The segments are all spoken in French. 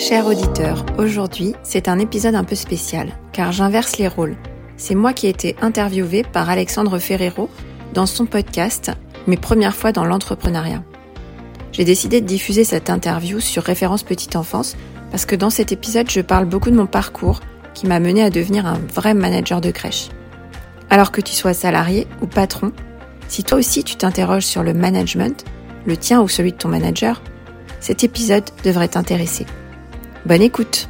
Cher auditeur, aujourd'hui, c'est un épisode un peu spécial, car j'inverse les rôles. C'est moi qui ai été interviewée par Alexandre Ferrero dans son podcast Mes premières fois dans l'entrepreneuriat. J'ai décidé de diffuser cette interview sur Référence Petite Enfance parce que dans cet épisode, je parle beaucoup de mon parcours qui m'a mené à devenir un vrai manager de crèche. Alors que tu sois salarié ou patron, si toi aussi tu t'interroges sur le management, le tien ou celui de ton manager, cet épisode devrait t'intéresser. Bonne écoute.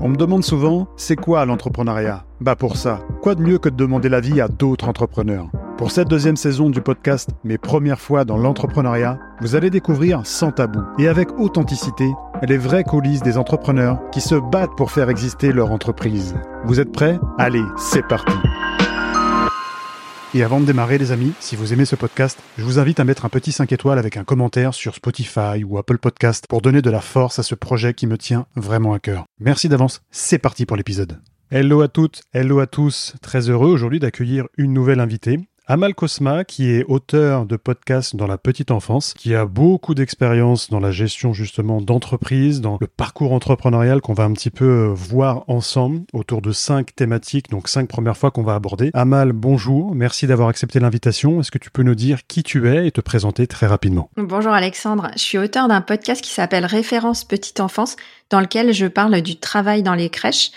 On me demande souvent, c'est quoi l'entrepreneuriat? Bah pour ça, quoi de mieux que de demander l'avis à d'autres entrepreneurs? Pour cette deuxième saison du podcast Mes premières fois dans l'entrepreneuriat, vous allez découvrir sans tabou. Et avec authenticité les vraies coulisses des entrepreneurs qui se battent pour faire exister leur entreprise. Vous êtes prêts? Allez, c'est parti et avant de démarrer, les amis, si vous aimez ce podcast, je vous invite à mettre un petit 5 étoiles avec un commentaire sur Spotify ou Apple Podcast pour donner de la force à ce projet qui me tient vraiment à cœur. Merci d'avance, c'est parti pour l'épisode. Hello à toutes, hello à tous, très heureux aujourd'hui d'accueillir une nouvelle invitée. Amal Cosma, qui est auteur de podcasts dans la petite enfance, qui a beaucoup d'expérience dans la gestion justement d'entreprise, dans le parcours entrepreneurial qu'on va un petit peu euh, voir ensemble autour de cinq thématiques, donc cinq premières fois qu'on va aborder. Amal, bonjour, merci d'avoir accepté l'invitation. Est-ce que tu peux nous dire qui tu es et te présenter très rapidement? Bonjour Alexandre, je suis auteur d'un podcast qui s'appelle Référence petite enfance, dans lequel je parle du travail dans les crèches.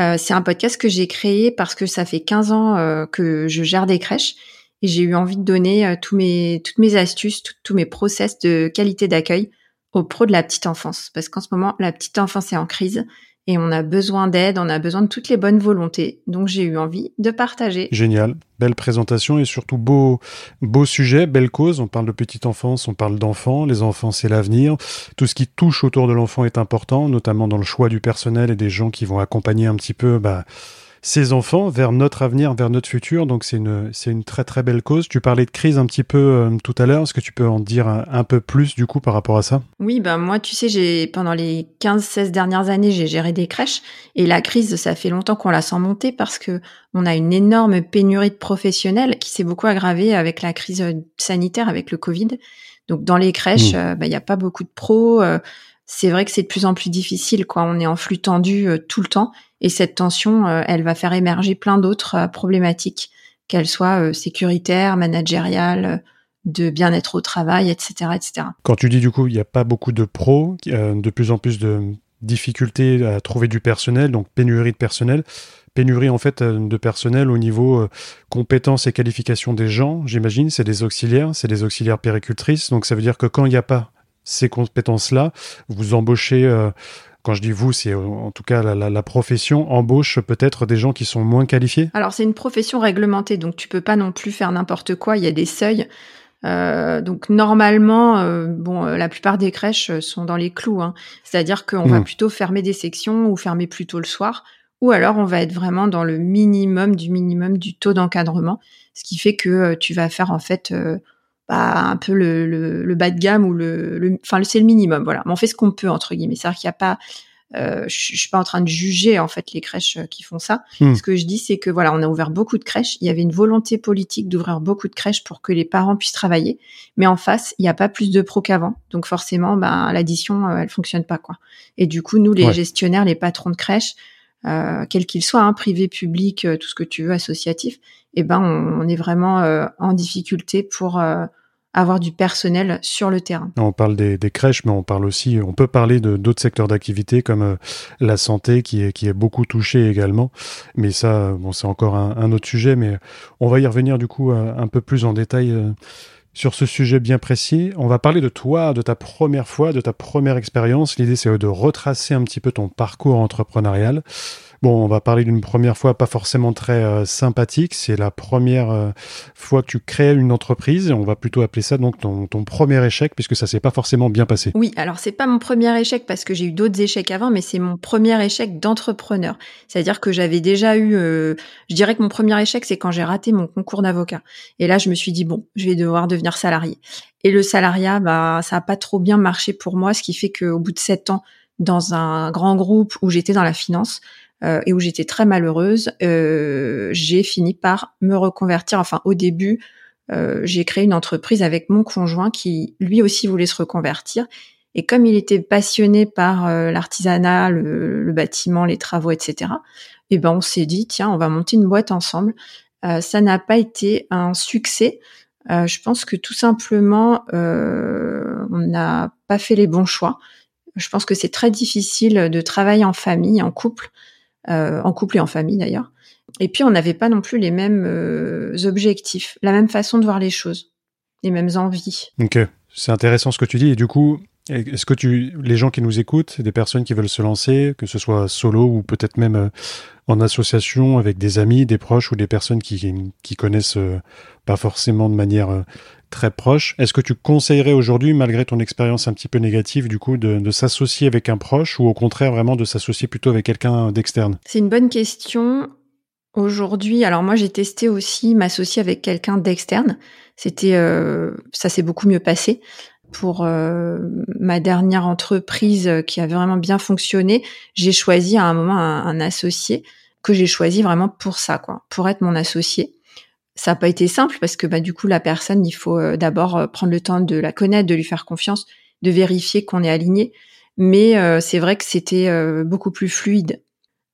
Euh, c'est un podcast que j'ai créé parce que ça fait 15 ans euh, que je gère des crèches et j'ai eu envie de donner euh, toutes mes astuces, tous mes process de qualité d'accueil aux pros de la petite enfance. Parce qu'en ce moment, la petite enfance est en crise et on a besoin d'aide, on a besoin de toutes les bonnes volontés. Donc j'ai eu envie de partager. Génial, belle présentation et surtout beau beau sujet, belle cause. On parle de petite enfance, on parle d'enfants, les enfants c'est l'avenir. Tout ce qui touche autour de l'enfant est important, notamment dans le choix du personnel et des gens qui vont accompagner un petit peu bah, ces enfants vers notre avenir, vers notre futur. Donc c'est une, c'est une très très belle cause. Tu parlais de crise un petit peu euh, tout à l'heure. Est-ce que tu peux en dire un, peu plus du coup par rapport à ça? Oui, ben moi tu sais, j'ai pendant les 15-16 dernières années, j'ai géré des crèches et la crise, ça fait longtemps qu'on la sent monter parce que on a une énorme pénurie de professionnels qui s'est beaucoup aggravée avec la crise sanitaire, avec le Covid. Donc dans les crèches, mmh. euh, ben, il n'y a pas beaucoup de pros. Euh, c'est vrai que c'est de plus en plus difficile, quoi. On est en flux tendu tout le temps et cette tension, euh, elle va faire émerger plein d'autres euh, problématiques, qu'elles soient euh, sécuritaires, managériales, de bien-être au travail, etc., etc. Quand tu dis du coup, il n'y a pas beaucoup de pros, de plus en plus de difficultés à trouver du personnel, donc pénurie de personnel, pénurie en fait de personnel au niveau compétences et qualifications des gens, j'imagine, c'est des auxiliaires, c'est des auxiliaires péricultrices, donc ça veut dire que quand il n'y a pas ces compétences-là, vous embauchez quand je dis vous, c'est en tout cas la, profession embauche peut-être des gens qui sont moins qualifiés Alors c'est une profession réglementée, donc tu peux pas non plus faire n'importe quoi, il y a des seuils. Euh, donc normalement, euh, bon, euh, la plupart des crèches sont dans les clous, hein. c'est-à-dire qu'on va hmm. plutôt fermer des sections ou fermer plutôt le soir, ou alors on va être vraiment dans le minimum du minimum du taux d'encadrement, ce qui fait que tu vas faire en fait bah, un peu le, le, bas de gamme ou le, enfin c'est le minimum voilà mais on fait ce qu'on peut entre guillemets c'est à dire qu'il n'y a pas euh, je, suis pas en train de juger en fait les crèches euh, qui font ça. Hmm. Ce que je dis, c'est que voilà, on a ouvert beaucoup de crèches. Il y avait une volonté politique d'ouvrir beaucoup de crèches pour que les parents puissent travailler, mais en face, il n'y a pas plus de pros qu'avant. Donc forcément, ben l'addition, euh, elle fonctionne pas quoi. Et du coup, nous, les gestionnaires, les patrons de crèches, euh, quels qu'ils soient, hein, privé, public, euh, tout ce que tu veux, associatif, eh ben on, on est vraiment en difficulté pour avoir du personnel sur le terrain. On parle des, crèches, mais on parle aussi, on peut parler d'autres secteurs d'activité comme euh, la santé qui est qui est beaucoup touchée également. Mais ça, bon, c'est encore un, autre sujet, mais on va y revenir du coup euh, un peu plus en détail. Euh, sur ce sujet bien précis. On va parler de toi, de ta première fois, de ta première expérience. L'idée, c'est de retracer un petit peu ton parcours entrepreneurial. Bon, on va parler d'une première fois pas forcément très euh, sympathique. C'est la première euh, fois que tu crées une entreprise. On va plutôt appeler ça donc ton, premier échec puisque ça s'est pas forcément bien passé. Oui, alors c'est pas mon premier échec parce que j'ai eu d'autres échecs avant, mais c'est mon premier échec d'entrepreneur. C'est-à-dire que j'avais déjà eu, euh, je dirais que mon premier échec c'est quand j'ai raté mon concours d'avocat. Et là, je me suis dit bon, je vais devoir devenir salarié. Et le salariat, bah, ça a pas trop bien marché pour moi, ce qui fait qu'au bout de sept ans, dans un grand groupe où j'étais dans la finance, euh, et où j'étais très malheureuse, euh, j'ai fini par me reconvertir. Enfin, au début, j'ai créé une entreprise avec mon conjoint qui lui aussi voulait se reconvertir. Et comme il était passionné par l'artisanat, le, bâtiment, les travaux, etc., et eh ben on s'est dit tiens, on va monter une boîte ensemble. ça n'a pas été un succès. je pense que tout simplement, on n'a pas fait les bons choix. Je pense que c'est très difficile de travailler en famille, en couple, euh, en couple et en famille d'ailleurs. Et puis on n'avait pas non plus les mêmes euh, objectifs, la même façon de voir les choses, les mêmes envies. Ok, c'est intéressant ce que tu dis. Et du coup, est-ce que tu, les gens qui nous écoutent, des personnes qui veulent se lancer, que ce soit solo ou peut-être même euh, en association avec des amis, des proches ou des personnes qui, qui connaissent pas forcément de manière très proche. Est-ce que tu conseillerais aujourd'hui, malgré ton expérience un petit peu négative, du coup, de, s'associer avec un proche ou au contraire vraiment de s'associer plutôt avec quelqu'un d'externe? C'est une bonne question. Aujourd'hui, alors moi j'ai testé aussi m'associer avec quelqu'un d'externe. C'était, euh, ça s'est beaucoup mieux passé. Pour euh, ma dernière entreprise qui a vraiment bien fonctionné, j'ai choisi à un moment un, un associé que j'ai choisi vraiment pour ça, quoi, pour être mon associé ça n'a pas été simple parce que bah, du coup la personne, il faut euh, d'abord euh, prendre le temps de la connaître, de lui faire confiance, de vérifier qu'on est aligné. Mais euh, c'est vrai que c'était beaucoup plus fluide.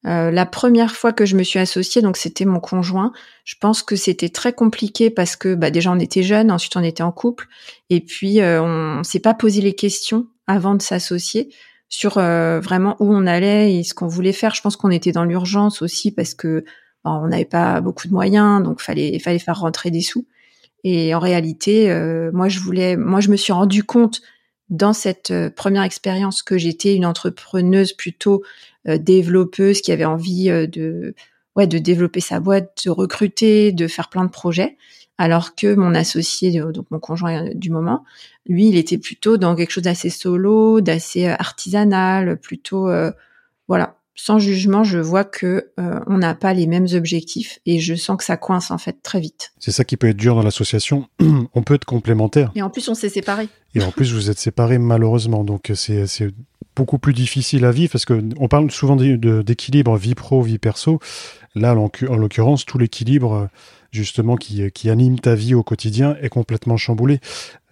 la première fois que je me suis associée, donc c'était mon conjoint. Je pense que c'était très compliqué parce que bah, déjà on était jeunes, ensuite on était en couple, et puis on, on s'est pas posé les questions avant de s'associer sur vraiment où on allait et ce qu'on voulait faire. Je pense qu'on était dans l'urgence aussi parce que on n'avait pas beaucoup de moyens, donc fallait fallait faire rentrer des sous. Et en réalité, euh, moi je voulais, moi je me suis rendu compte dans cette euh, première expérience que j'étais une entrepreneuse plutôt euh, développeuse qui avait envie de ouais de développer sa boîte, de recruter, de faire plein de projets, alors que mon associé, donc mon conjoint du moment, lui, il était plutôt dans quelque chose d'assez solo, d'assez artisanal, plutôt voilà sans jugement, je vois que euh, on n'a pas les mêmes objectifs et je sens que ça coince en fait très vite. C'est ça qui peut être dur dans l'association. on peut être complémentaires. Et en plus, on s'est séparés. Et en plus, vous êtes séparés malheureusement, donc c'est beaucoup plus difficile à vivre parce que on parle souvent d'équilibre vie pro vie perso. Là, en l'occurrence, tout l'équilibre justement qui, qui anime ta vie au quotidien est complètement chamboulé.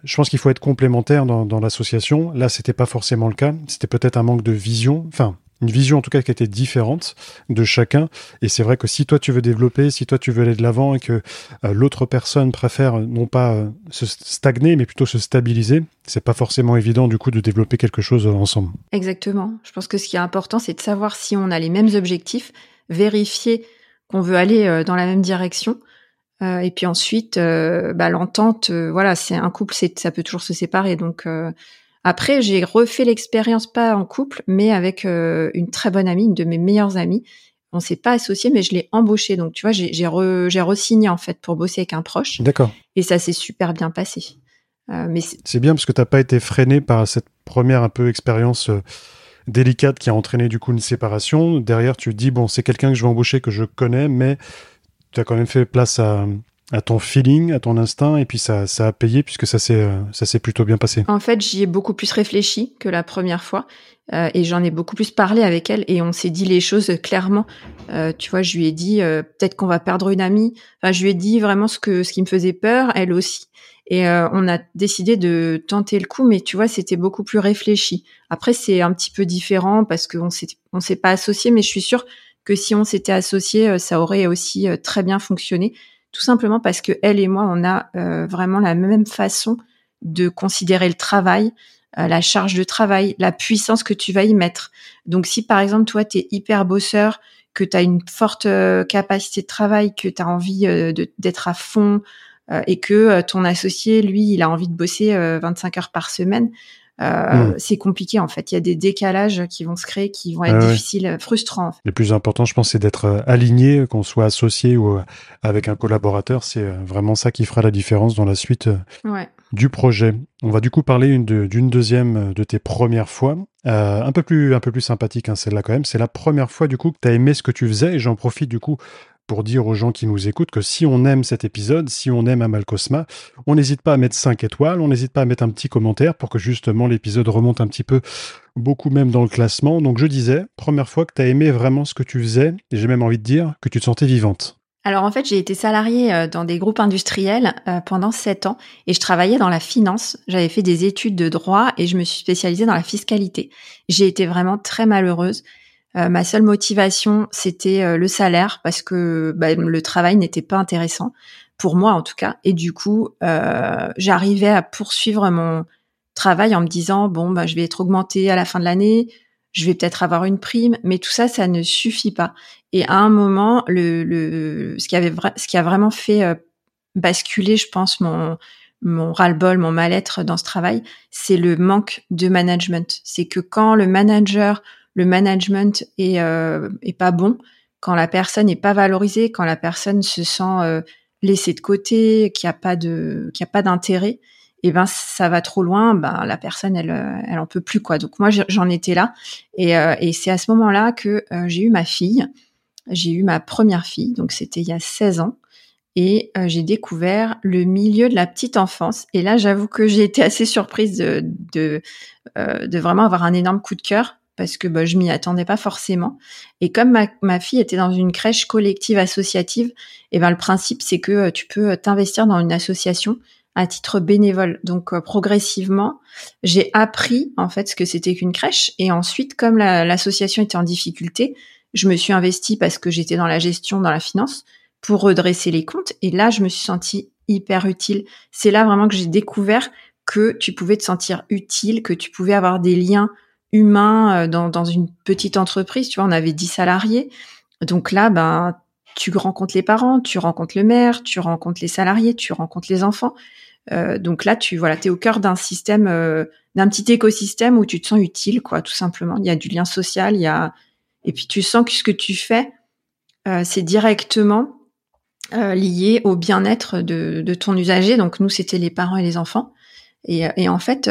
Je pense qu'il faut être complémentaire dans, dans l'association. Là, c'était pas forcément le cas. C'était peut-être un manque de vision. Enfin, une vision en tout cas qui était différente de chacun. Et c'est vrai que si toi tu veux développer, si toi tu veux aller de l'avant et que euh, l'autre personne préfère non pas euh, se stagner, mais plutôt se stabiliser, c'est pas forcément évident du coup de développer quelque chose ensemble. Exactement. Je pense que ce qui est important, c'est de savoir si on a les mêmes objectifs, vérifier qu'on veut aller euh, dans la même direction. et puis ensuite, bah, l'entente, voilà, c'est un couple, c'est ça peut toujours se séparer. Donc après, j'ai refait l'expérience pas en couple, mais avec euh, une très bonne amie, une de mes meilleures amies. On s'est pas associé, mais je l'ai embauchée. Donc, tu vois, j'ai j'ai re-signé en fait pour bosser avec un proche. D'accord. Et ça s'est super bien passé. Euh, mais c'est bien parce que t'as pas été freiné par cette première un peu expérience euh, délicate qui a entraîné du coup une séparation. Derrière, tu te dis bon, c'est quelqu'un que je vais embaucher que je connais, mais tu as quand même fait place à, à ton feeling, à ton instinct, et puis ça, ça a payé puisque ça s'est, euh, ça s'est plutôt bien passé. En fait, j'y ai beaucoup plus réfléchi que la première fois, euh, et j'en ai beaucoup plus parlé avec elle, et on s'est dit les choses clairement. Euh, tu vois, je lui ai dit peut-être qu'on va perdre une amie. Enfin, je lui ai dit vraiment ce que, ce qui me faisait peur, elle aussi. Et on a décidé de tenter le coup, mais tu vois, c'était beaucoup plus réfléchi. Après, c'est un petit peu différent parce qu'on s'est, on s'est pas associé, mais je suis sûre que si on s'était associé, ça aurait aussi très bien fonctionné tout simplement parce que elle et moi, on a euh, vraiment la même façon de considérer le travail, euh, la charge de travail, la puissance que tu vas y mettre. Donc si par exemple toi, tu es hyper bosseur, que tu as une forte euh, capacité de travail, que tu as envie d'être à fond et que ton associé, lui, il a envie de bosser 25 heures par semaine, euh, hmm. c'est compliqué en fait. Il y a des décalages qui vont se créer, qui vont être difficiles, frustrants. Le plus important, je pense, c'est d'être euh, aligné, qu'on soit associé ou euh, avec un collaborateur. C'est vraiment ça qui fera la différence dans la suite du projet. On va du coup parler d'une deuxième de tes premières fois, un peu plus un peu plus sympathique hein, celle-là quand même. C'est la première fois du coup que tu as aimé ce que tu faisais et j'en profite du coup pour dire aux gens qui nous écoutent que si on aime cet épisode, si on aime Amal Cosma, on n'hésite pas à mettre 5 étoiles, on n'hésite pas à mettre un petit commentaire pour que justement l'épisode remonte un petit peu, beaucoup même dans le classement. Donc je disais, première fois que tu as aimé vraiment ce que tu faisais, et j'ai même envie de dire que tu te sentais vivante. alors en fait, j'ai été salariée euh, dans des groupes industriels euh, pendant sept ans et je travaillais dans la finance. J'avais fait des études de droit et je me suis spécialisée dans la fiscalité. J'ai été vraiment très malheureuse. Euh, ma seule motivation, c'était le salaire parce que bah, le travail n'était pas intéressant pour moi en tout cas. Et du coup, j'arrivais à poursuivre mon travail en me disant bon bah je vais être augmentée à la fin de l'année, je vais peut-être avoir une prime, mais tout ça, ça ne suffit pas. Et à un moment, le, le ce qui avait ce qui a vraiment fait euh, basculer, je pense, mon mon ras-le-bol, mon mal-être dans ce travail, c'est le manque de management. C'est que quand le manager, le management est euh, est pas bon, quand la personne n'est pas valorisée, quand la personne se sent euh, laissée de côté, qu'il n'y a pas de qu'il a pas d'intérêt, et ben ça va trop loin, ben la personne elle elle en peut plus quoi. Donc moi j'en étais là et, euh, c'est à ce moment-là que euh, j'ai eu ma fille. J'ai eu ma première fille, donc c'était il y a 16 ans et euh, j'ai découvert le milieu de la petite enfance. Et là, j'avoue que j'ai été assez surprise de de, de vraiment avoir un énorme coup de cœur parce que bah, je m'y attendais pas forcément. Et comme ma, ma, fille était dans une crèche collective associative, et ben le principe c'est que tu peux t'investir dans une association à titre bénévole. Donc euh, progressivement, j'ai appris en fait ce que c'était qu'une crèche. Et ensuite, comme l'association était en difficulté, je me suis investie parce que j'étais dans la gestion, dans la finance, pour redresser les comptes. Et là, je me suis sentie hyper utile. C'est là vraiment que j'ai découvert que tu pouvais te sentir utile, que tu pouvais avoir des liens humains euh, dans, une petite entreprise. Tu vois, on avait 10 salariés. Donc là, ben, tu rencontres les parents, tu rencontres le maire, tu rencontres les salariés, tu rencontres les enfants. Euh, donc là, tu voilà, es au cœur d'un système, euh, d'un petit écosystème où tu te sens utile, quoi, tout simplement. Il y a du lien social, il y a et puis tu sens que ce que tu fais, c'est directement lié au bien-être de, ton usager. Donc nous, c'était les parents et les enfants. Et, en fait,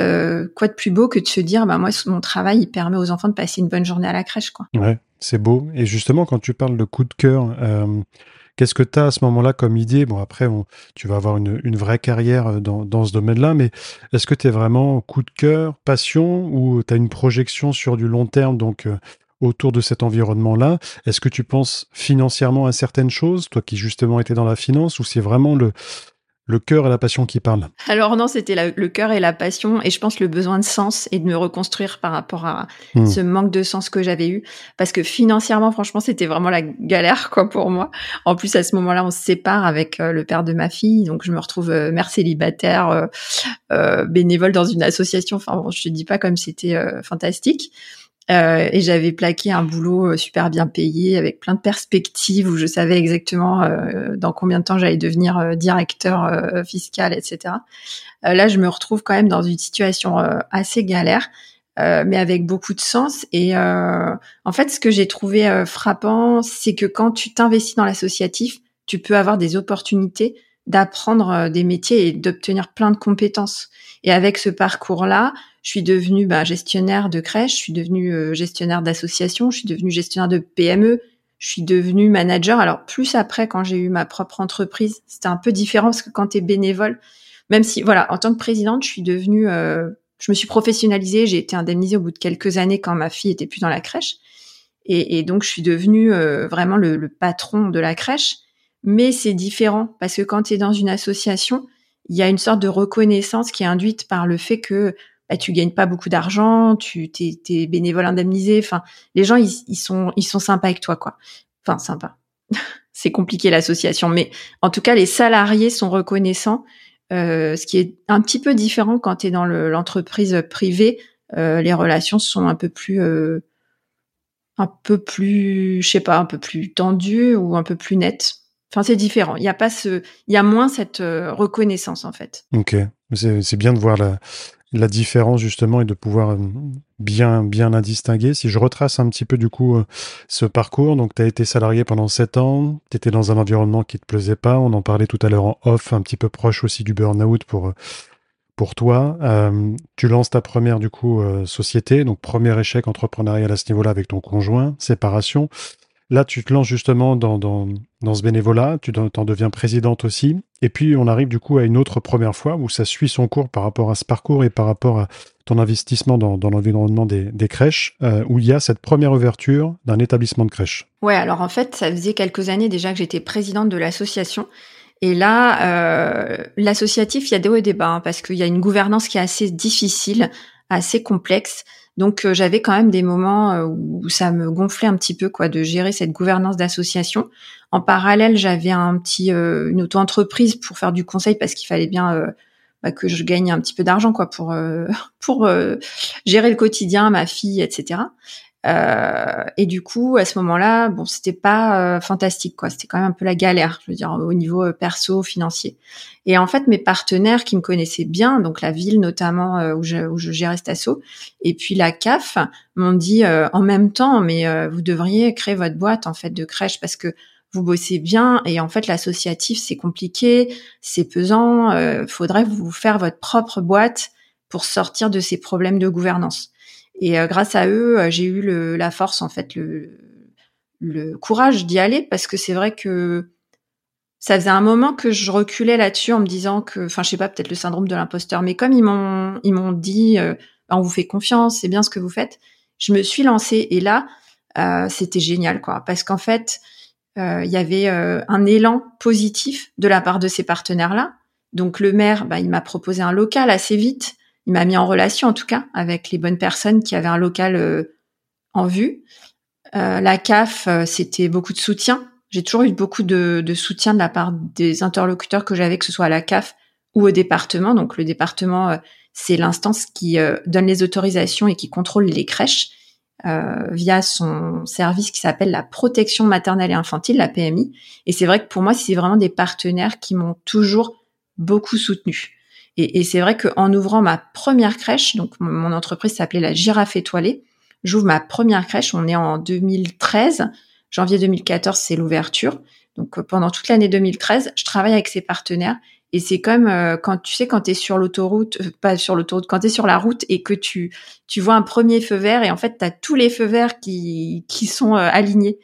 quoi de plus beau que de se dire, bah moi, mon travail, il permet aux enfants de passer une bonne journée à la crèche, quoi. Ouais, c'est beau. Et justement, quand tu parles de coup de cœur, Qu'est-ce que tu as à ce moment-là comme idée? Bon, après, tu vas avoir une, vraie carrière euh, dans, ce domaine-là, mais est-ce que tu es vraiment coup de cœur, passion, ou tu as une projection sur du long terme, donc euh, autour de cet environnement-là? Est-ce que tu penses financièrement à certaines choses, toi qui justement étais dans la finance, ou c'est vraiment le, le cœur et la passion qui parlent Alors non, c'était le cœur et la passion, et je pense le besoin de sens et de me reconstruire par rapport à hmm. ce manque de sens que j'avais eu, parce que financièrement, franchement, c'était vraiment la galère quoi pour moi. En plus, à ce moment-là, on se sépare avec euh, le père de ma fille, donc je me retrouve euh, mère célibataire, euh, bénévole dans une association. Enfin, bon, je te dis pas comme c'était fantastique. Euh, et j'avais plaqué un boulot euh, super bien payé avec plein de perspectives où je savais exactement euh, dans combien de temps j'allais devenir directeur fiscal, etc. là, je me retrouve quand même dans une situation assez galère, mais avec beaucoup de sens. Et en fait, ce que j'ai trouvé frappant, c'est que quand tu t'investis dans l'associatif, tu peux avoir des opportunités d'apprendre des métiers et d'obtenir plein de compétences. Et avec ce parcours-là, je suis devenue bah, gestionnaire de crèche, je suis devenue euh, gestionnaire d'association, je suis devenue gestionnaire de PME, je suis devenue manager. Alors plus après, quand j'ai eu ma propre entreprise, c'était un peu différent parce que quand tu es bénévole, même si voilà, en tant que présidente, je suis devenue, euh, je me suis professionnalisée, j'ai été indemnisée au bout de quelques années quand ma fille était plus dans la crèche, et, et donc je suis devenue euh, vraiment le, le, patron de la crèche. Mais c'est différent parce que quand tu es dans une association, il y a une sorte de reconnaissance qui est induite par le fait que bah, tu gagnes pas beaucoup d'argent, tu t'es, es bénévole indemnisé. Enfin, les gens ils, sont ils sont sympas avec toi quoi. Enfin sympa. c'est compliqué l'association, mais en tout cas les salariés sont reconnaissants. Euh, ce qui est un petit peu différent quand tu es dans l'entreprise privée. Euh, les relations sont un peu plus euh, un peu plus, je sais pas, un peu plus tendues ou un peu plus nettes. Enfin, c'est différent. Il y a pas ce, il y a moins cette reconnaissance en fait. Ok, c'est bien de voir la, la différence justement et de pouvoir euh, bien bien la distinguer. Si je retrace un petit peu du coup euh, ce parcours, donc tu as été salarié pendant 7 ans, tu étais dans un environnement qui te plaisait pas, on en parlait tout à l'heure en off, un petit peu proche aussi du burn-out pour euh, pour toi. tu lances ta première du coup société, donc premier échec entrepreneurial à ce niveau-là avec ton conjoint, séparation. Là, tu te lances justement dans, dans, ce bénévolat, tu en deviens présidente aussi. Et puis, on arrive du coup à une autre première fois où ça suit son cours par rapport à ce parcours et par rapport à ton investissement dans, l'environnement des, des crèches, euh, où il y a cette première ouverture d'un établissement de crèche. Ouais, alors en fait, ça faisait quelques années déjà que j'étais présidente de l'association. Et là, euh, l'associatif, il y a des hauts et des bas, hein, parce qu'il y a une gouvernance qui est assez difficile, assez complexe. Donc euh, j'avais quand même des moments euh, où ça me gonflait un petit peu quoi de gérer cette gouvernance d'association. En parallèle, j'avais un petit euh, une auto-entreprise pour faire du conseil parce qu'il fallait bien bah, que je gagne un petit peu d'argent quoi pour pour gérer le quotidien, ma fille, etc. Euh, et du coup, à ce moment-là, bon, c'était pas euh, fantastique, quoi. C'était quand même un peu la galère, je veux dire, au niveau euh, perso, financier. Et en fait, mes partenaires qui me connaissaient bien, donc la ville notamment où, je, où je gérais Stasso, et puis la CAF, m'ont dit en même temps, mais vous devriez créer votre boîte en fait de crèche parce que vous bossez bien et en fait l'associatif c'est compliqué, c'est pesant. faudrait vous faire votre propre boîte pour sortir de ces problèmes de gouvernance. Et euh, grâce à eux, euh, j'ai eu le, la force, en fait, le, le courage d'y aller parce que c'est vrai que ça faisait un moment que je reculais là-dessus en me disant que, enfin, je sais pas, peut-être le syndrome de l'imposteur, mais comme ils m'ont, ils m'ont dit, euh, on vous fait confiance, c'est bien ce que vous faites, je me suis lancée. Et là, euh, c'était génial, quoi, parce qu'en fait, il y avait un élan positif de la part de ces partenaires-là. Donc le maire, bah, il m'a proposé un local assez vite il m'a mis en relation en tout cas avec les bonnes personnes qui avaient un local euh, en vue. Euh, la CAF, euh, c'était beaucoup de soutien. J'ai toujours eu beaucoup de, soutien de la part des interlocuteurs que j'avais, que ce soit à la CAF ou au département. Donc le département, c'est l'instance qui donne les autorisations et qui contrôle les crèches via son service qui s'appelle la protection maternelle et infantile, la PMI. Et c'est vrai que pour moi, c'est vraiment des partenaires qui m'ont toujours beaucoup soutenu. Et, et c'est vrai qu'en ouvrant ma première crèche, donc mon entreprise s'appelait la Girafe étoilée, j'ouvre ma première crèche, on est en 2013, janvier 2014 c'est l'ouverture. Donc euh, pendant toute l'année 2013, je travaille avec ces partenaires et c'est comme euh, quand tu sais quand tu es sur l'autoroute, euh, pas sur l'autoroute, quand tu es sur la route et que tu tu vois un premier feu vert et en fait tu as tous les feux verts qui qui sont alignés.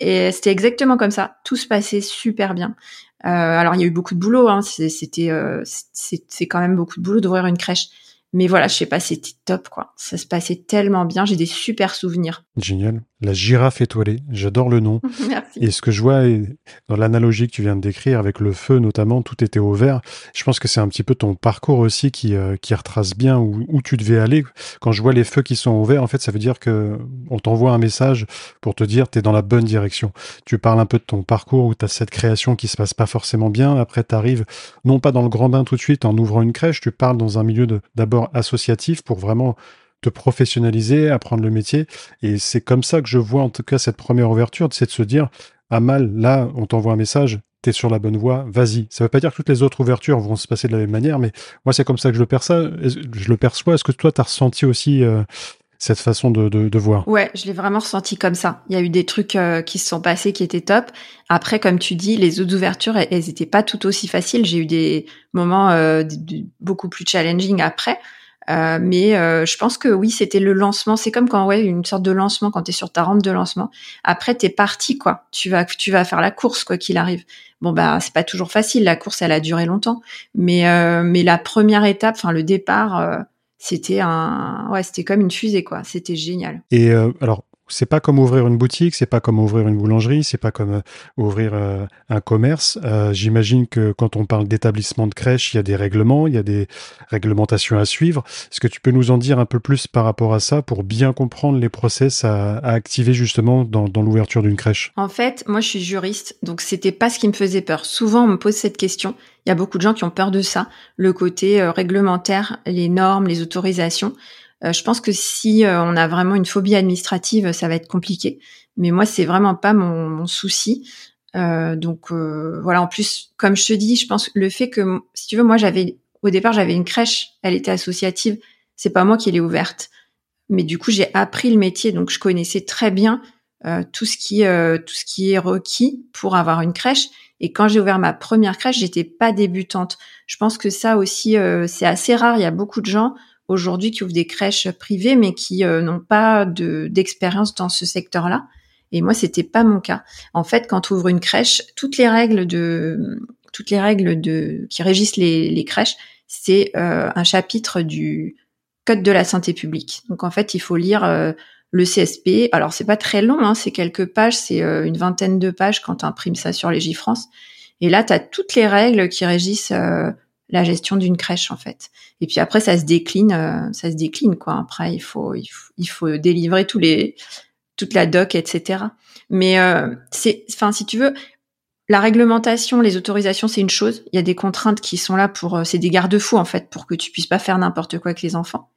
Et c'était exactement comme ça. Tout se passait super bien. Euh, alors il y a eu beaucoup de boulot, hein. c'était euh, c'est quand même beaucoup de boulot d'ouvrir une crèche. Mais voilà, je sais pas, c'était top quoi. Ça se passait tellement bien, j'ai des super souvenirs. Génial. La girafe étoilée, j'adore le nom. Merci. Et ce que je vois dans l'analogie que tu viens de décrire avec le feu notamment, tout était au vert. Je pense que c'est un petit peu ton parcours aussi qui, euh, qui retrace bien où, où, tu devais aller. Quand je vois les feux qui sont au vert, en fait, ça veut dire que on t'envoie un message pour te dire tu es dans la bonne direction. Tu parles un peu de ton parcours où tu as cette création qui se passe pas forcément bien. Après, tu arrives non pas dans le grand bain tout de suite en ouvrant une crèche, tu parles dans un milieu d'abord associatif pour vraiment professionnaliser, apprendre le métier. Et c'est comme ça que je vois en tout cas cette première ouverture, c'est de se dire, ah mal, là, on t'envoie un message, t'es sur la bonne voie, vas-y. Ça veut pas dire que toutes les autres ouvertures vont se passer de la même manière, mais moi c'est comme ça que je le perçois. Je le perçois. Est-ce que toi, tu as ressenti aussi euh, cette façon de, de, voir? Ouais, je l'ai vraiment ressenti comme ça. Il y a eu des trucs euh, qui se sont passés qui étaient top. Après, comme tu dis, les autres ouvertures, elles, étaient pas tout aussi faciles. J'ai eu des moments euh, beaucoup plus challenging après. Euh, mais euh, je pense que oui, c'était le lancement. C'est comme quand ouais, une sorte de lancement quand tu es sur ta rampe de lancement. Après, t'es parti quoi. Tu vas tu vas faire la course quoi qu'il arrive. Bon bah c'est pas toujours facile. La course, elle a duré longtemps, mais euh, mais la première étape, enfin le départ, c'était un ouais, c'était comme une fusée quoi. C'était génial. Et alors c'est pas comme ouvrir une boutique, c'est pas comme ouvrir une boulangerie, c'est pas comme euh, ouvrir euh, un commerce. Euh, j'imagine que quand on parle d'établissement de crèche, il y a des règlements, il y a des réglementations à suivre. Est-ce que tu peux nous en dire un peu plus par rapport à ça pour bien comprendre les process à, activer justement dans, dans l'ouverture d'une crèche? En fait, moi je suis juriste, donc c'était pas ce qui me faisait peur. Souvent on me pose cette question. Il y a beaucoup de gens qui ont peur de ça, le côté réglementaire, les normes, les autorisations. Euh, je pense que si euh, on a vraiment une phobie administrative, ça va être compliqué. Mais moi, c'est vraiment pas mon, souci. Euh, donc voilà. En plus, comme je te dis, je pense que le fait que, si tu veux, moi, j'avais au départ, j'avais une crèche, elle était associative. C'est pas moi qui l'ai ouverte, mais du coup, j'ai appris le métier, donc je connaissais très bien tout ce qui tout ce qui est requis pour avoir une crèche. Et quand j'ai ouvert ma première crèche, j'étais pas débutante. Je pense que ça aussi, c'est assez rare. Il y a beaucoup de gens aujourd'hui qui ouvrent des crèches privées, mais qui euh, n'ont pas de, d'expérience dans ce secteur-là. Et moi, c'était pas mon cas. En fait, quand tu ouvres une crèche, toutes les règles de toutes les règles de qui régissent les, les crèches, c'est euh, un chapitre du code de la santé publique. Donc en fait, il faut lire euh, le CSP. Alors c'est pas très long, hein, c'est quelques pages, c'est euh, une vingtaine de pages quand tu imprimes ça sur Légifrance. Et là, tu as toutes les règles qui régissent la gestion d'une crèche en fait. Et puis après, ça se décline, ça se décline quoi. Après, il faut, il faut, il faut délivrer tous les toute la doc, etc. Mais c'est, enfin, si tu veux, la réglementation, les autorisations, c'est une chose. Il y a des contraintes qui sont là pour, euh, c'est des garde-fous en fait, pour que tu puisses pas faire n'importe quoi avec les enfants.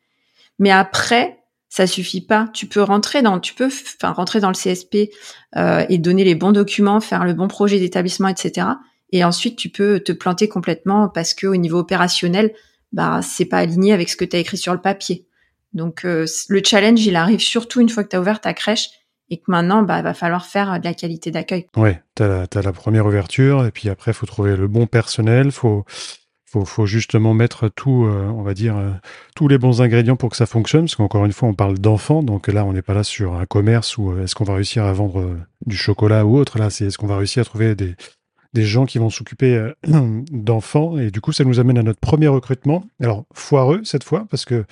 Mais après, ça suffit pas. Tu peux rentrer dans, tu peux, enfin rentrer dans le CSP euh, et donner les bons documents, faire le bon projet d'établissement, etc. Et ensuite, tu peux te planter complètement parce que au niveau opérationnel, bah c'est pas aligné avec ce que tu as écrit sur le papier. Donc euh, le challenge, il arrive surtout une fois que tu as ouvert ta crèche et que maintenant, bah, va falloir faire de la qualité d'accueil. Ouais, tu as, la première ouverture, et puis après, il faut trouver le bon personnel, faut, faut, faut justement mettre tout, euh, on va dire, euh, tous les bons ingrédients pour que ça fonctionne, parce qu'encore une fois, on parle d'enfants, donc là, on n'est pas là sur un commerce où euh, est-ce qu'on va réussir à vendre du chocolat ou autre, là, c'est est-ce qu'on va réussir à trouver des, des gens qui vont s'occuper d'enfants, et du coup, ça nous amène à notre premier recrutement. Alors, foireux cette fois, parce que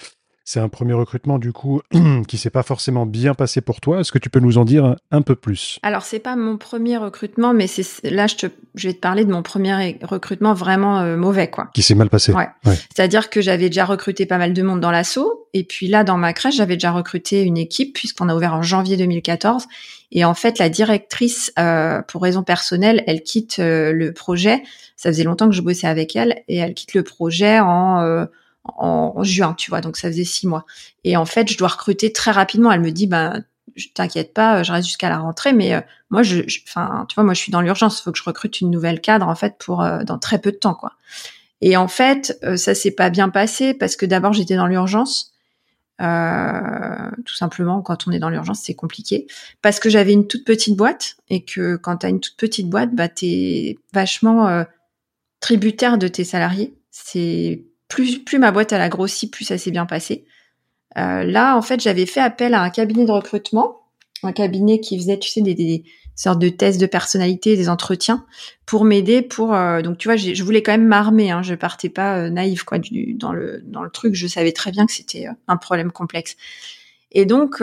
c'est un premier recrutement du coup qui s'est pas forcément bien passé pour toi. Est-ce que tu peux nous en dire un, peu plus? Alors c'est pas mon premier recrutement, mais c'est là je, te, je vais te parler de mon premier recrutement vraiment euh, mauvais quoi. Qui s'est mal passé. Ouais. C'est-à-dire que j'avais déjà recruté pas mal de monde dans l'assaut, et puis là dans ma crèche j'avais déjà recruté une équipe puisqu'on a ouvert en janvier 2014. Et en fait, la directrice, euh, pour raison personnelle, elle quitte euh, le projet. Ça faisait longtemps que je bossais avec elle, et elle quitte le projet en en, juin, tu vois, donc ça faisait six mois. Et en fait, je dois recruter très rapidement. Elle me dit, ben, t'inquiète pas, je reste jusqu'à la rentrée, mais euh, moi, je, enfin, tu vois, moi, je suis dans l'urgence. Il faut que je recrute une nouvelle cadre en fait pour euh, dans très peu de temps, quoi. Et en fait, euh, ça s'est pas bien passé parce que d'abord, j'étais dans l'urgence. tout simplement, quand on est dans l'urgence, c'est compliqué. Parce que j'avais une toute petite boîte et que quand tu as une toute petite boîte, bah, tu es vachement tributaire de tes salariés. C'est plus, plus ma boîte elle a grossi, plus ça s'est bien passé. Euh, là, en fait, j'avais fait appel à un cabinet de recrutement, un cabinet qui faisait, tu sais, des, sortes de tests de personnalité, des entretiens, pour m'aider. Pour euh, donc, tu vois, je voulais quand même m'armer. Hein, je partais pas euh, naïve quoi du, dans le dans le truc. Je savais très bien que c'était un problème complexe. Et donc,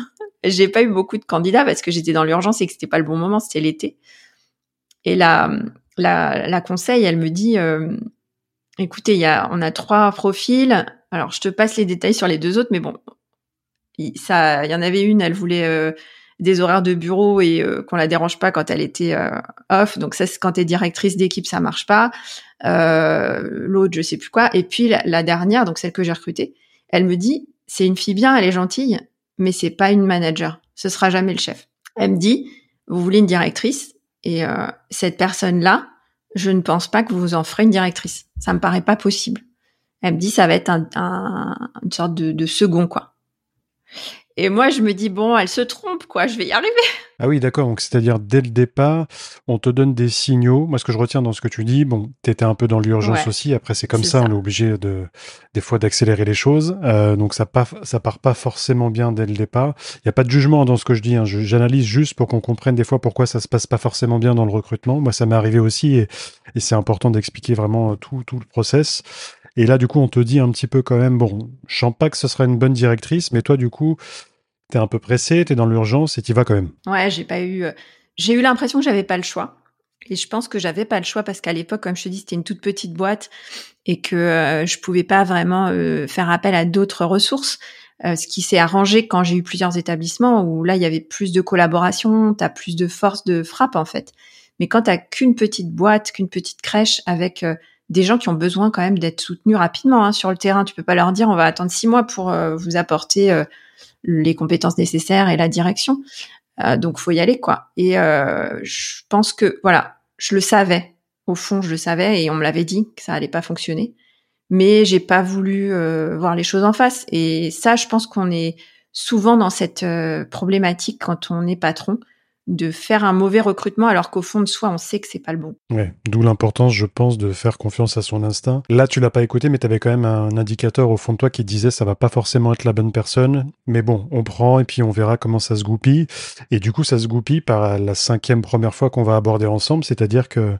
j'ai pas eu beaucoup de candidats parce que j'étais dans l'urgence et que c'était pas le bon moment, c'était l'été. Et la, la, la conseil, elle me dit, Écoutez, y a, on a trois profils. Alors, je te passe les détails sur les deux autres, mais bon, ça, il y en avait une, elle voulait euh, des horaires de bureau et euh, qu'on la dérange pas quand elle était euh, off. Donc ça, quand t'es directrice d'équipe, ça marche pas. L'autre, je sais plus quoi. Et puis la, la dernière, donc celle que j'ai recrutée, elle me dit, c'est une fille bien, elle est gentille, mais c'est pas une manager. Ce sera jamais le chef. Elle me dit, vous voulez une directrice et cette personne-là, je ne pense pas que vous en ferez une directrice. Ça me paraît pas possible. Elle me dit, ça va être un, une sorte de, de second, quoi. Et moi, je me dis, bon, elle se trompe, quoi, je vais y arriver. Ah oui, d'accord. Donc, c'est-à-dire, dès le départ, on te donne des signaux. Moi, ce que je retiens dans ce que tu dis, bon, tu étais un peu dans l'urgence aussi. Après, c'est comme ça, on est obligé de, des fois, d'accélérer les choses. Euh, donc, ça, part, ça part pas forcément bien dès le départ. Il n'y a pas de jugement dans ce que je dis. Hein. J'analyse juste pour qu'on comprenne des fois pourquoi ça se passe pas forcément bien dans le recrutement. Moi, ça m'est arrivé aussi et, et c'est important d'expliquer vraiment tout, tout le process. Et là, du coup, on te dit un petit peu quand même, bon, je sens pas que ce sera une bonne directrice, mais toi, du coup, t'es un peu pressé, t'es dans l'urgence et t'y vas quand même. Ouais, j'ai pas eu, euh, j'ai eu l'impression que j'avais pas le choix. Et je pense que j'avais pas le choix parce qu'à l'époque, comme je te dis, c'était une toute petite boîte et que euh, je pouvais pas vraiment euh, faire appel à d'autres ressources. ce qui s'est arrangé quand j'ai eu plusieurs établissements où là, il y avait plus de collaboration, t'as plus de force de frappe en fait. Mais quand t'as qu'une petite boîte, qu'une petite crèche avec des gens qui ont besoin quand même d'être soutenus rapidement hein, sur le terrain. Tu peux pas leur dire on va attendre six mois pour euh, vous apporter euh, les compétences nécessaires et la direction. Euh, donc faut y aller quoi. Et euh, je pense que voilà, je le savais. Au fond, je le savais et on me l'avait dit que ça allait pas fonctionner. Mais j'ai pas voulu voir les choses en face. Et ça, je pense qu'on est souvent dans cette problématique quand on est patron de faire un mauvais recrutement alors qu'au fond de soi, on sait que c'est pas le bon. Ouais, d'où l'importance, je pense, de faire confiance à son instinct. Là, tu l'as pas écouté, mais tu avais quand même un indicateur au fond de toi qui disait ça va pas forcément être la bonne personne, mais bon, on prend et puis on verra comment ça se goupille. Et du coup, ça se goupille par la cinquième première fois qu'on va aborder ensemble, c'est-à-dire que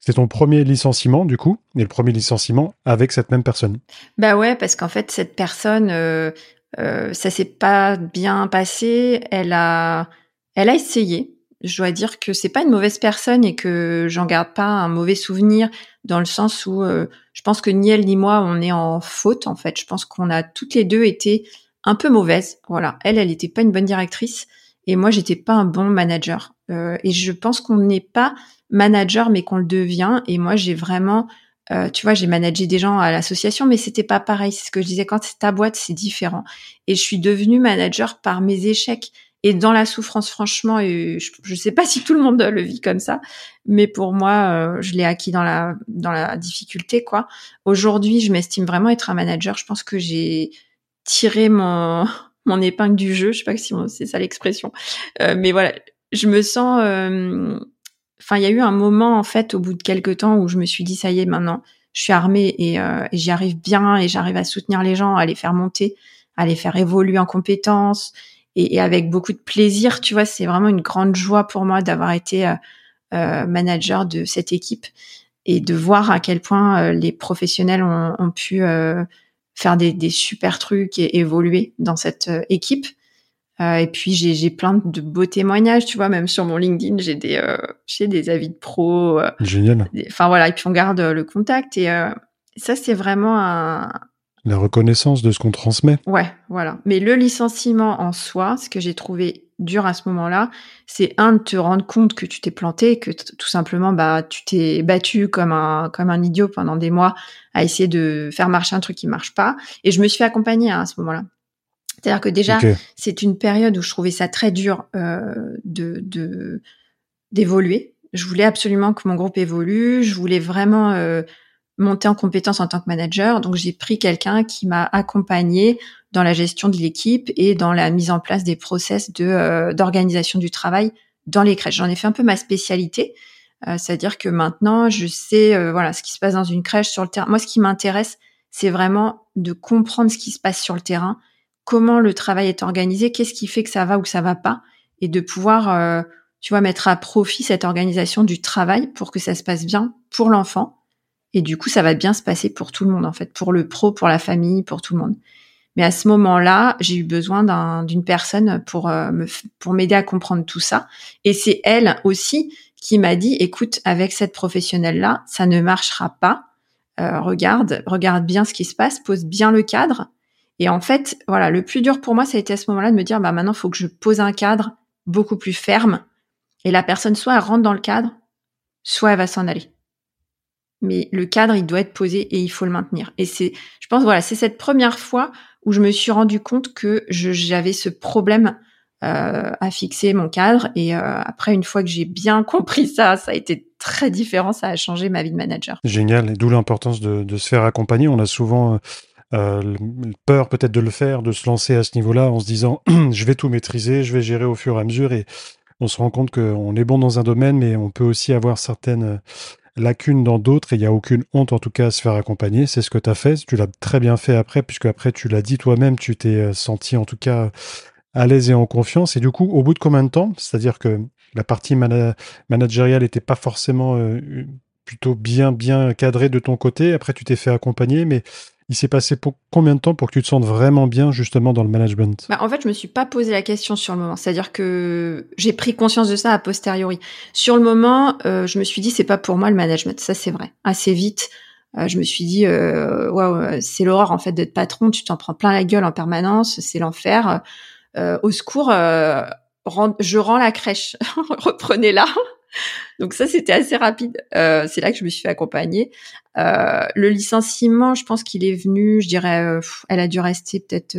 c'est ton premier licenciement, du coup, et le premier licenciement avec cette même personne. Bah ouais, parce qu'en fait, cette personne, euh, euh, ça s'est pas bien passé. Elle a, elle a essayé. Je dois dire que c'est pas une mauvaise personne et que j'en garde pas un mauvais souvenir dans le sens où euh, je pense que ni elle ni moi on est en faute en fait. Je pense qu'on a toutes les deux été un peu mauvaises. Voilà, elle, elle était pas une bonne directrice et moi j'étais pas un bon manager. Euh, et je pense qu'on n'est pas manager mais qu'on le devient. Et moi j'ai vraiment euh, tu vois, j'ai managé des gens à l'association, mais c'était pas pareil. C'est ce que je disais quand c'est ta boîte, c'est différent. Et je suis devenue manager par mes échecs et dans la souffrance, franchement. Je, je sais pas si tout le monde le vit comme ça, mais pour moi, euh, je l'ai acquis dans la dans la difficulté, quoi. Aujourd'hui, je m'estime vraiment être un manager. Je pense que j'ai tiré mon mon épingle du jeu. Je sais pas si c'est ça l'expression, euh, mais voilà, je me sens enfin, il y a eu un moment en fait au bout de quelques temps où je me suis dit ça y est maintenant, je suis armée euh, et j'y arrive bien et j'arrive à soutenir les gens, à les faire monter, à les faire évoluer en compétences et, et avec beaucoup de plaisir. Tu vois, c'est vraiment une grande joie pour moi d'avoir été euh, euh manager de cette équipe et de voir à quel point euh, les professionnels ont, ont pu euh, faire des, des, super trucs et évoluer dans cette équipe. Euh, et puis j'ai plein de beaux témoignages, tu vois, même sur mon LinkedIn, j'ai des euh, j'ai des avis de pro. Euh, Génial. Enfin voilà, et puis on garde le contact et ça c'est vraiment un la reconnaissance de ce qu'on transmet. Ouais, voilà. Mais le licenciement en soi, ce que j'ai trouvé dur à ce moment-là, c'est un de te rendre compte que tu t'es planté, que tout simplement bah tu t'es battu comme un comme un idiot pendant des mois à essayer de faire marcher un truc qui marche pas. Et je me suis fait accompagner hein, à ce moment-là. C'est-à-dire que déjà, c'est une période où je trouvais ça très dur euh, de d'évoluer. je voulais absolument que mon groupe évolue. Je voulais vraiment euh, monter en compétence en tant que manager. Donc j'ai pris quelqu'un qui m'a accompagné dans la gestion de l'équipe et dans la mise en place des process de euh, d'organisation du travail dans les crèches. J'en ai fait un peu ma spécialité. Euh, c'est-à-dire que maintenant, je sais voilà ce qui se passe dans une crèche sur le terrain. Moi, ce qui m'intéresse, c'est vraiment de comprendre ce qui se passe sur le terrain, comment le travail est organisé, qu'est-ce qui fait que ça va ou que ça va pas, et de pouvoir, euh, tu vois, mettre à profit cette organisation du travail pour que ça se passe bien pour l'enfant. Et du coup, ça va bien se passer pour tout le monde, en fait, pour le pro, pour la famille, pour tout le monde. Mais à ce moment-là, j'ai eu besoin d'une personne pour euh, pour m'aider à comprendre tout ça. Et c'est elle aussi qui m'a dit, écoute, avec cette professionnelle-là, ça ne marchera pas. Euh, regarde, regarde bien ce qui se passe, pose bien le cadre et en fait, voilà, le plus dur pour moi, ça a été à ce moment-là de me dire, bah maintenant, faut que je pose un cadre beaucoup plus ferme. Et la personne, soit elle rentre dans le cadre, soit elle va s'en aller. Mais le cadre, il doit être posé et il faut le maintenir. Et c'est, je pense, voilà, c'est cette première fois où je me suis rendu compte que j'avais ce problème euh, à fixer mon cadre. Et euh, après, une fois que j'ai bien compris ça, ça a été très différent. Ça a changé ma vie de manager. Génial. Et d'où l'importance de, se faire accompagner. On a souvent euh, peur peut-être de le faire, de se lancer à ce niveau-là en se disant je vais tout maîtriser, je vais gérer au fur et à mesure et on se rend compte qu'on est bon dans un domaine mais on peut aussi avoir certaines lacunes dans d'autres et il n'y a aucune honte en tout cas à se faire accompagner. C'est ce que tu as fait, tu l'as très bien fait après puisque après tu l'as dit toi-même, tu t'es euh, senti en tout cas à l'aise et en confiance. Et du coup au bout de combien de temps, c'est-à-dire que la partie managériale n'était pas forcément plutôt bien bien cadrée de ton côté, après tu t'es fait accompagner mais il s'est passé pour combien de temps pour que tu te sentes vraiment bien justement dans le management? Bah, En fait, je me suis pas posé la question sur le moment. C'est-à-dire que j'ai pris conscience de ça a posteriori. Sur le moment, euh, je me suis dit c'est pas pour moi le management. Ça c'est vrai. Assez vite, euh, je me suis dit euh, waouh, c'est l'horreur en fait d'être patron. Tu t'en prends plein la gueule en permanence. C'est l'enfer. au secours, je rends la crèche. Reprenez-la. Donc ça, c'était assez rapide. Euh, c'est là que je me suis fait accompagner. Euh, le licenciement, je pense qu'il est venu, je dirais, euh, elle a dû rester peut-être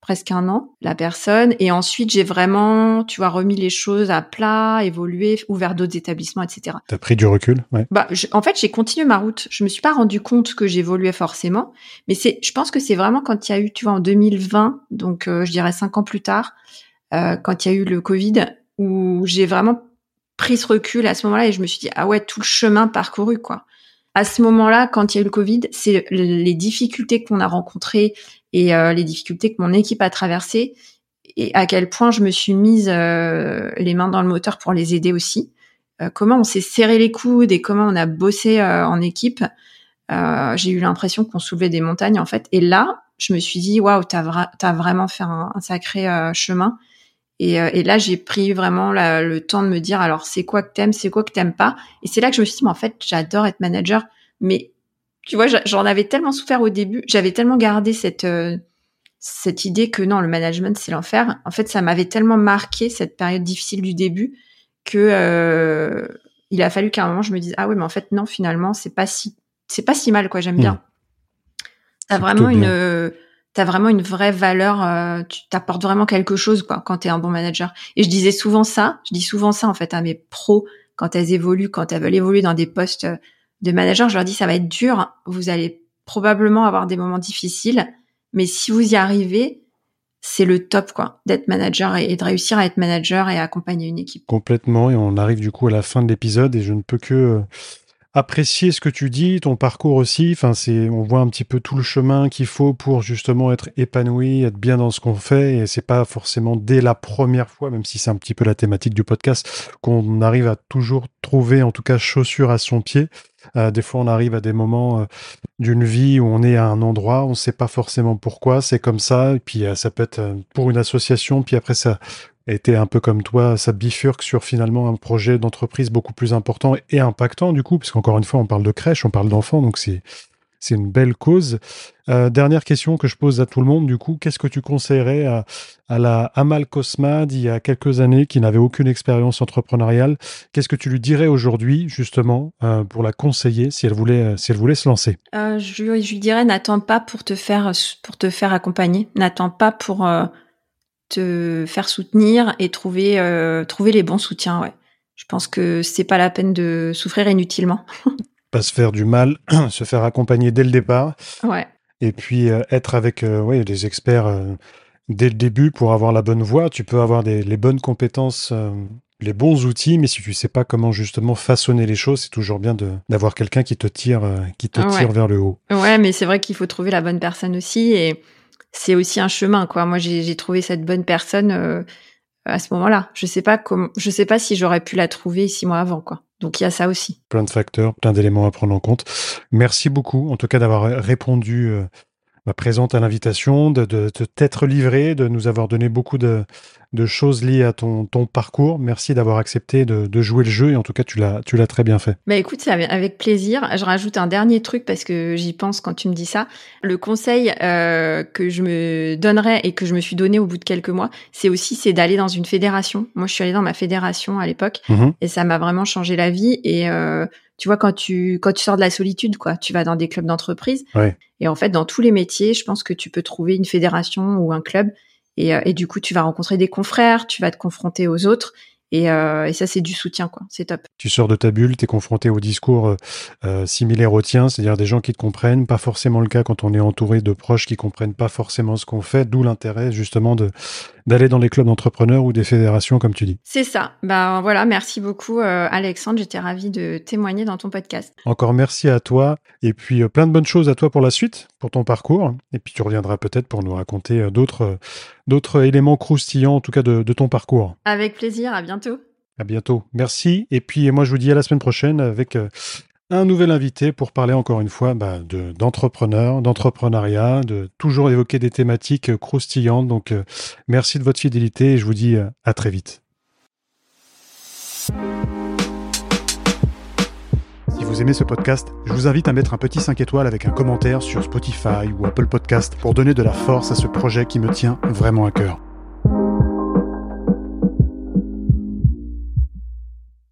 presque un an, la personne. Et ensuite, j'ai vraiment, tu vois, remis les choses à plat, évolué, ouvert d'autres établissements, etc. T'as pris du recul, ouais. Bah, en fait, j'ai continué ma route. Je me suis pas rendu compte que j'évoluais forcément, mais c'est, je pense que c'est vraiment quand il y a eu, tu vois, en 2020, donc je dirais cinq ans plus tard, quand il y a eu le Covid, où j'ai vraiment pris ce recul à ce moment-là et je me suis dit ah ouais tout le chemin parcouru quoi. À ce moment-là, quand il y a eu le Covid, c'est les difficultés qu'on a rencontrées et euh, les difficultés que mon équipe a traversées et à quel point je me suis mise euh, les mains dans le moteur pour les aider aussi. Euh, comment on s'est serré les coudes et comment on a bossé en équipe. j'ai eu l'impression qu'on soulevait des montagnes en fait. Et là, je me suis dit waouh, t'as, as vraiment fait un sacré chemin. Et, euh, et là, j'ai pris vraiment le temps de me dire, alors c'est quoi que t'aimes, c'est quoi que t'aimes pas? Et c'est là que je me suis dit, mais en fait, j'adore être manager. Mais tu vois, j'en avais tellement souffert au début, j'avais tellement gardé cette euh, cette idée que non, le management c'est l'enfer. En fait, ça m'avait tellement marqué cette période difficile du début que euh, il a fallu qu'à un moment je me dise, ah oui, mais en fait non, finalement, c'est pas si c'est pas si mal quoi. J'aime bien. Mmh. T'as vraiment une t'as vraiment une vraie valeur, euh, tu t'apportes vraiment quelque chose quand t'es un bon manager. Et je disais souvent ça, je dis souvent ça en fait à mes pros quand elles évoluent, quand elles veulent évoluer dans des postes de manager, je leur dis ça va être dur, vous allez probablement avoir des moments difficiles, mais si vous y arrivez, c'est le top quoi d'être manager et, de réussir à être manager et à accompagner une équipe. Complètement et on arrive du coup à la fin de l'épisode et je ne peux que euh, apprécier ce que tu dis, ton parcours aussi. Enfin, c'est, on voit un petit peu tout le chemin qu'il faut pour justement être épanoui, être bien dans ce qu'on fait. Et c'est pas forcément dès la première fois, même si c'est un petit peu la thématique du podcast, qu'on arrive à toujours trouver, en tout cas, chaussure à son pied. Euh, des fois, on arrive à des moments euh, d'une vie où on est à un endroit, on ne sait pas forcément pourquoi, c'est comme ça. Et puis, euh, ça peut être pour une association, puis après, ça était un peu comme toi, ça bifurque sur finalement un projet d'entreprise beaucoup plus important et impactant du coup, parce qu'encore une fois, on parle de crèche, on parle d'enfants, donc c'est c'est une belle cause. Euh, dernière question que je pose à tout le monde, du coup, qu'est-ce que tu conseillerais à, la Amal Cosmad il y a quelques années qui n'avait aucune expérience entrepreneuriale? Qu'est-ce que tu lui dirais aujourd'hui, justement, euh, pour la conseiller si elle voulait, si elle voulait se lancer? Euh, je, je, lui dirais, n'attends pas pour te faire, pour te faire accompagner. N'attends pas pour te faire soutenir et trouver euh, trouver les bons soutiens. Ouais. Je pense que c'est pas la peine de souffrir inutilement. pas se faire du mal, se faire accompagner dès le départ. Ouais. Et puis euh, être avec euh, ouais, des experts dès le début pour avoir la bonne voie. Tu peux avoir des, les bonnes compétences, les bons outils, mais si tu sais pas comment justement façonner les choses, c'est toujours bien d'avoir quelqu'un qui te tire, qui te tire vers le haut. Ouais, mais c'est vrai qu'il faut trouver la bonne personne aussi et c'est aussi un chemin, quoi. Moi, j'ai trouvé cette bonne personne euh, à ce moment-là. Je sais pas comment, je sais pas si j'aurais pu la trouver six mois avant, quoi. Donc il y a ça aussi. Plein de facteurs, plein d'éléments à prendre en compte. Merci beaucoup, en tout cas, d'avoir répondu euh, présente à l'invitation, de, de, t'être livré, de nous avoir donné beaucoup de, de choses liées à ton, ton parcours. Merci d'avoir accepté de, de, jouer le jeu et en tout cas, tu l'as, tu l'as très bien fait. Bah écoute, c'est avec plaisir. Je rajoute un dernier truc parce que j'y pense quand tu me dis ça. Le conseil euh, que je me donnerais et que je me suis donné au bout de quelques mois, c'est aussi c'est d'aller dans une fédération. Moi, je suis allée dans ma fédération à l'époque mmh et ça m'a vraiment changé la vie et euh, tu vois, quand tu, quand tu sors de la solitude, quoi, tu vas dans des clubs d'entreprise. Et en fait, dans tous les métiers, je pense que tu peux trouver une fédération ou un club. Et, euh, et du coup, tu vas rencontrer des confrères, tu vas te confronter aux autres. Et, euh, et, ça, c'est du soutien, quoi. C'est top. Tu sors de ta bulle, tu es confronté au discours euh, euh, similaire au tien, c'est-à-dire des gens qui te comprennent. Pas forcément le cas quand on est entouré de proches qui comprennent pas forcément ce qu'on fait, d'où l'intérêt justement de d'aller dans les clubs d'entrepreneurs ou des fédérations, comme tu dis. C'est ça. Ben voilà, merci beaucoup, euh, Alexandre. J'étais ravie de témoigner dans ton podcast. Encore merci à toi. Et puis plein de bonnes choses à toi pour la suite, pour ton parcours. Et puis tu reviendras peut-être pour nous raconter d'autres d'autres éléments croustillants, en tout cas de, de ton parcours. Avec plaisir. À bientôt. À bientôt. Merci. Et puis moi, je vous dis à la semaine prochaine avec un nouvel invité pour parler encore une fois bah, d'entrepreneurs, d'entrepreneuriat, de toujours évoquer des thématiques croustillantes. Donc euh, merci de votre fidélité et je vous dis euh, à très vite. Vous aimez ce podcast, je vous invite à mettre un petit 5 étoiles avec un commentaire sur Spotify ou Apple Podcast pour donner de la force à ce projet qui me tient vraiment à cœur.